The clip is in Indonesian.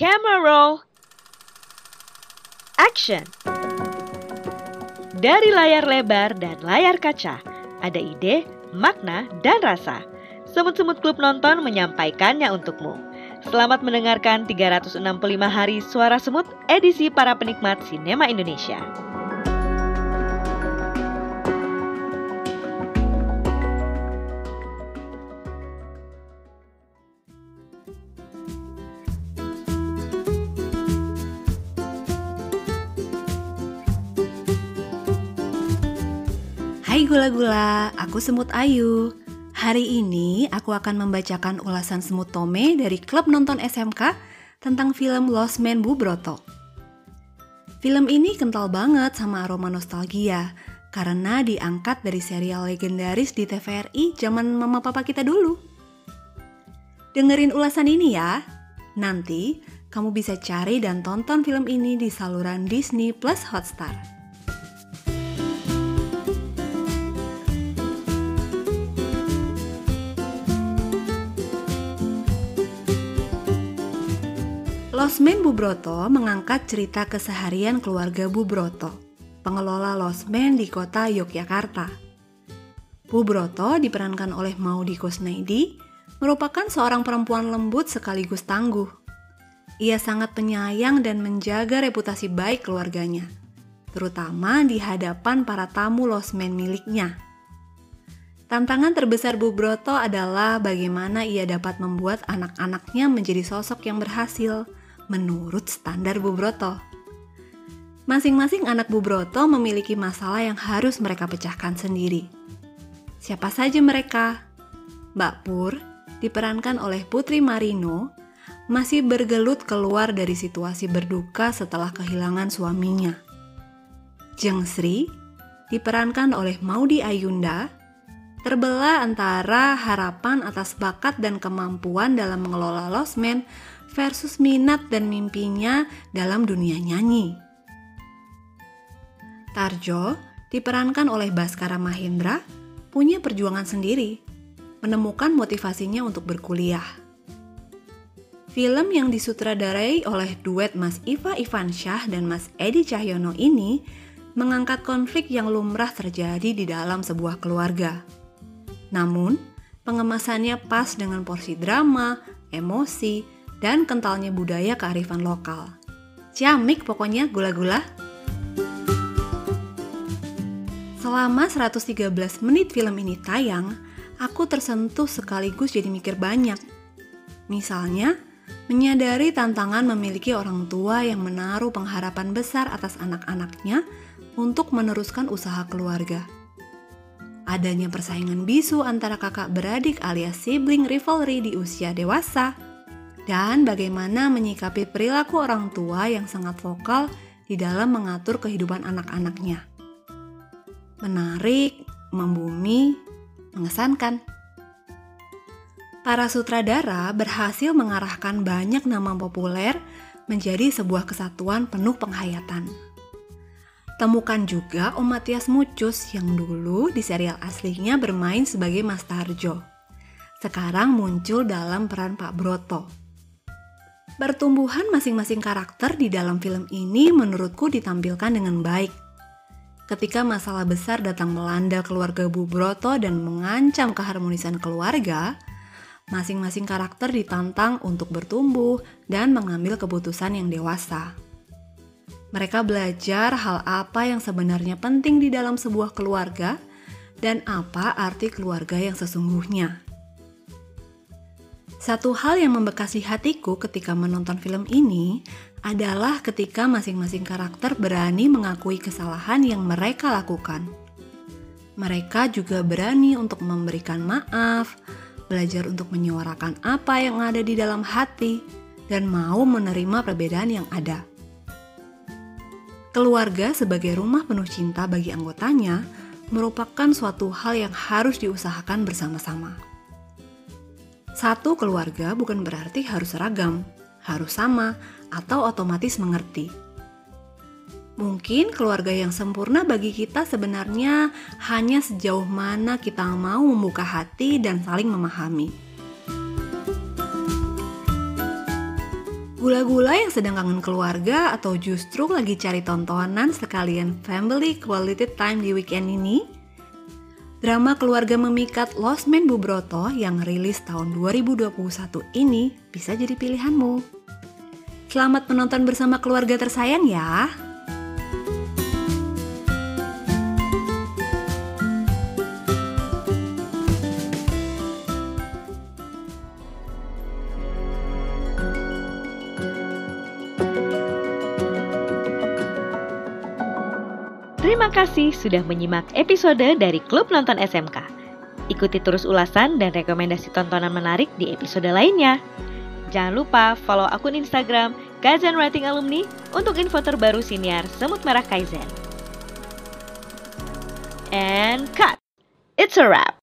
Camera roll. Action. Dari layar lebar dan layar kaca, ada ide, makna, dan rasa. Semut-semut klub nonton menyampaikannya untukmu. Selamat mendengarkan 365 hari suara semut edisi para penikmat sinema Indonesia. Hai gula-gula, aku Semut Ayu. Hari ini aku akan membacakan ulasan Semut Tome dari klub nonton SMK tentang film Lost Man Bu Broto. Film ini kental banget sama aroma nostalgia karena diangkat dari serial legendaris di TVRI zaman mama papa kita dulu. Dengerin ulasan ini ya. Nanti kamu bisa cari dan tonton film ini di saluran Disney Plus Hotstar. Losmen Bubroto mengangkat cerita keseharian keluarga Bubroto, pengelola Losmen di kota Yogyakarta. Bubroto diperankan oleh Maudi Kusnaidi, merupakan seorang perempuan lembut sekaligus tangguh. Ia sangat penyayang dan menjaga reputasi baik keluarganya, terutama di hadapan para tamu Losmen miliknya. Tantangan terbesar Bubroto adalah bagaimana ia dapat membuat anak-anaknya menjadi sosok yang berhasil – menurut standar Bu Broto. Masing-masing anak Bu Broto memiliki masalah yang harus mereka pecahkan sendiri. Siapa saja mereka? Mbak Pur, diperankan oleh Putri Marino, masih bergelut keluar dari situasi berduka setelah kehilangan suaminya. Jeng Sri, diperankan oleh Maudi Ayunda, terbelah antara harapan atas bakat dan kemampuan dalam mengelola losmen versus minat dan mimpinya dalam dunia nyanyi. Tarjo, diperankan oleh Baskara Mahendra, punya perjuangan sendiri, menemukan motivasinya untuk berkuliah. Film yang disutradarai oleh duet Mas Iva Ivansyah dan Mas Edi Cahyono ini mengangkat konflik yang lumrah terjadi di dalam sebuah keluarga. Namun, pengemasannya pas dengan porsi drama, emosi, dan kentalnya budaya kearifan lokal. Ciamik pokoknya gula-gula. Selama 113 menit film ini tayang, aku tersentuh sekaligus jadi mikir banyak. Misalnya, menyadari tantangan memiliki orang tua yang menaruh pengharapan besar atas anak-anaknya untuk meneruskan usaha keluarga. Adanya persaingan bisu antara kakak beradik alias sibling rivalry di usia dewasa dan bagaimana menyikapi perilaku orang tua yang sangat vokal di dalam mengatur kehidupan anak-anaknya. Menarik, membumi, mengesankan. Para sutradara berhasil mengarahkan banyak nama populer menjadi sebuah kesatuan penuh penghayatan. Temukan juga Om Matias Mucus yang dulu di serial aslinya bermain sebagai Mas Tarjo. Sekarang muncul dalam peran Pak Broto Pertumbuhan masing-masing karakter di dalam film ini menurutku ditampilkan dengan baik. Ketika masalah besar datang melanda keluarga Bu Broto dan mengancam keharmonisan keluarga, masing-masing karakter ditantang untuk bertumbuh dan mengambil keputusan yang dewasa. Mereka belajar hal apa yang sebenarnya penting di dalam sebuah keluarga dan apa arti keluarga yang sesungguhnya. Satu hal yang membekas di hatiku ketika menonton film ini adalah ketika masing-masing karakter berani mengakui kesalahan yang mereka lakukan. Mereka juga berani untuk memberikan maaf, belajar untuk menyuarakan apa yang ada di dalam hati, dan mau menerima perbedaan yang ada. Keluarga sebagai rumah penuh cinta bagi anggotanya merupakan suatu hal yang harus diusahakan bersama-sama. Satu keluarga bukan berarti harus seragam, harus sama, atau otomatis mengerti. Mungkin keluarga yang sempurna bagi kita sebenarnya hanya sejauh mana kita mau membuka hati dan saling memahami. Gula-gula yang sedang kangen keluarga atau justru lagi cari tontonan sekalian family quality time di weekend ini? Drama keluarga memikat Lost Man Bubroto yang rilis tahun 2021 ini bisa jadi pilihanmu. Selamat menonton bersama keluarga tersayang ya! Terima kasih sudah menyimak episode dari Klub Nonton SMK. Ikuti terus ulasan dan rekomendasi tontonan menarik di episode lainnya. Jangan lupa follow akun Instagram Kaizen Writing Alumni untuk info terbaru siniar Semut Merah Kaizen. And cut! It's a wrap!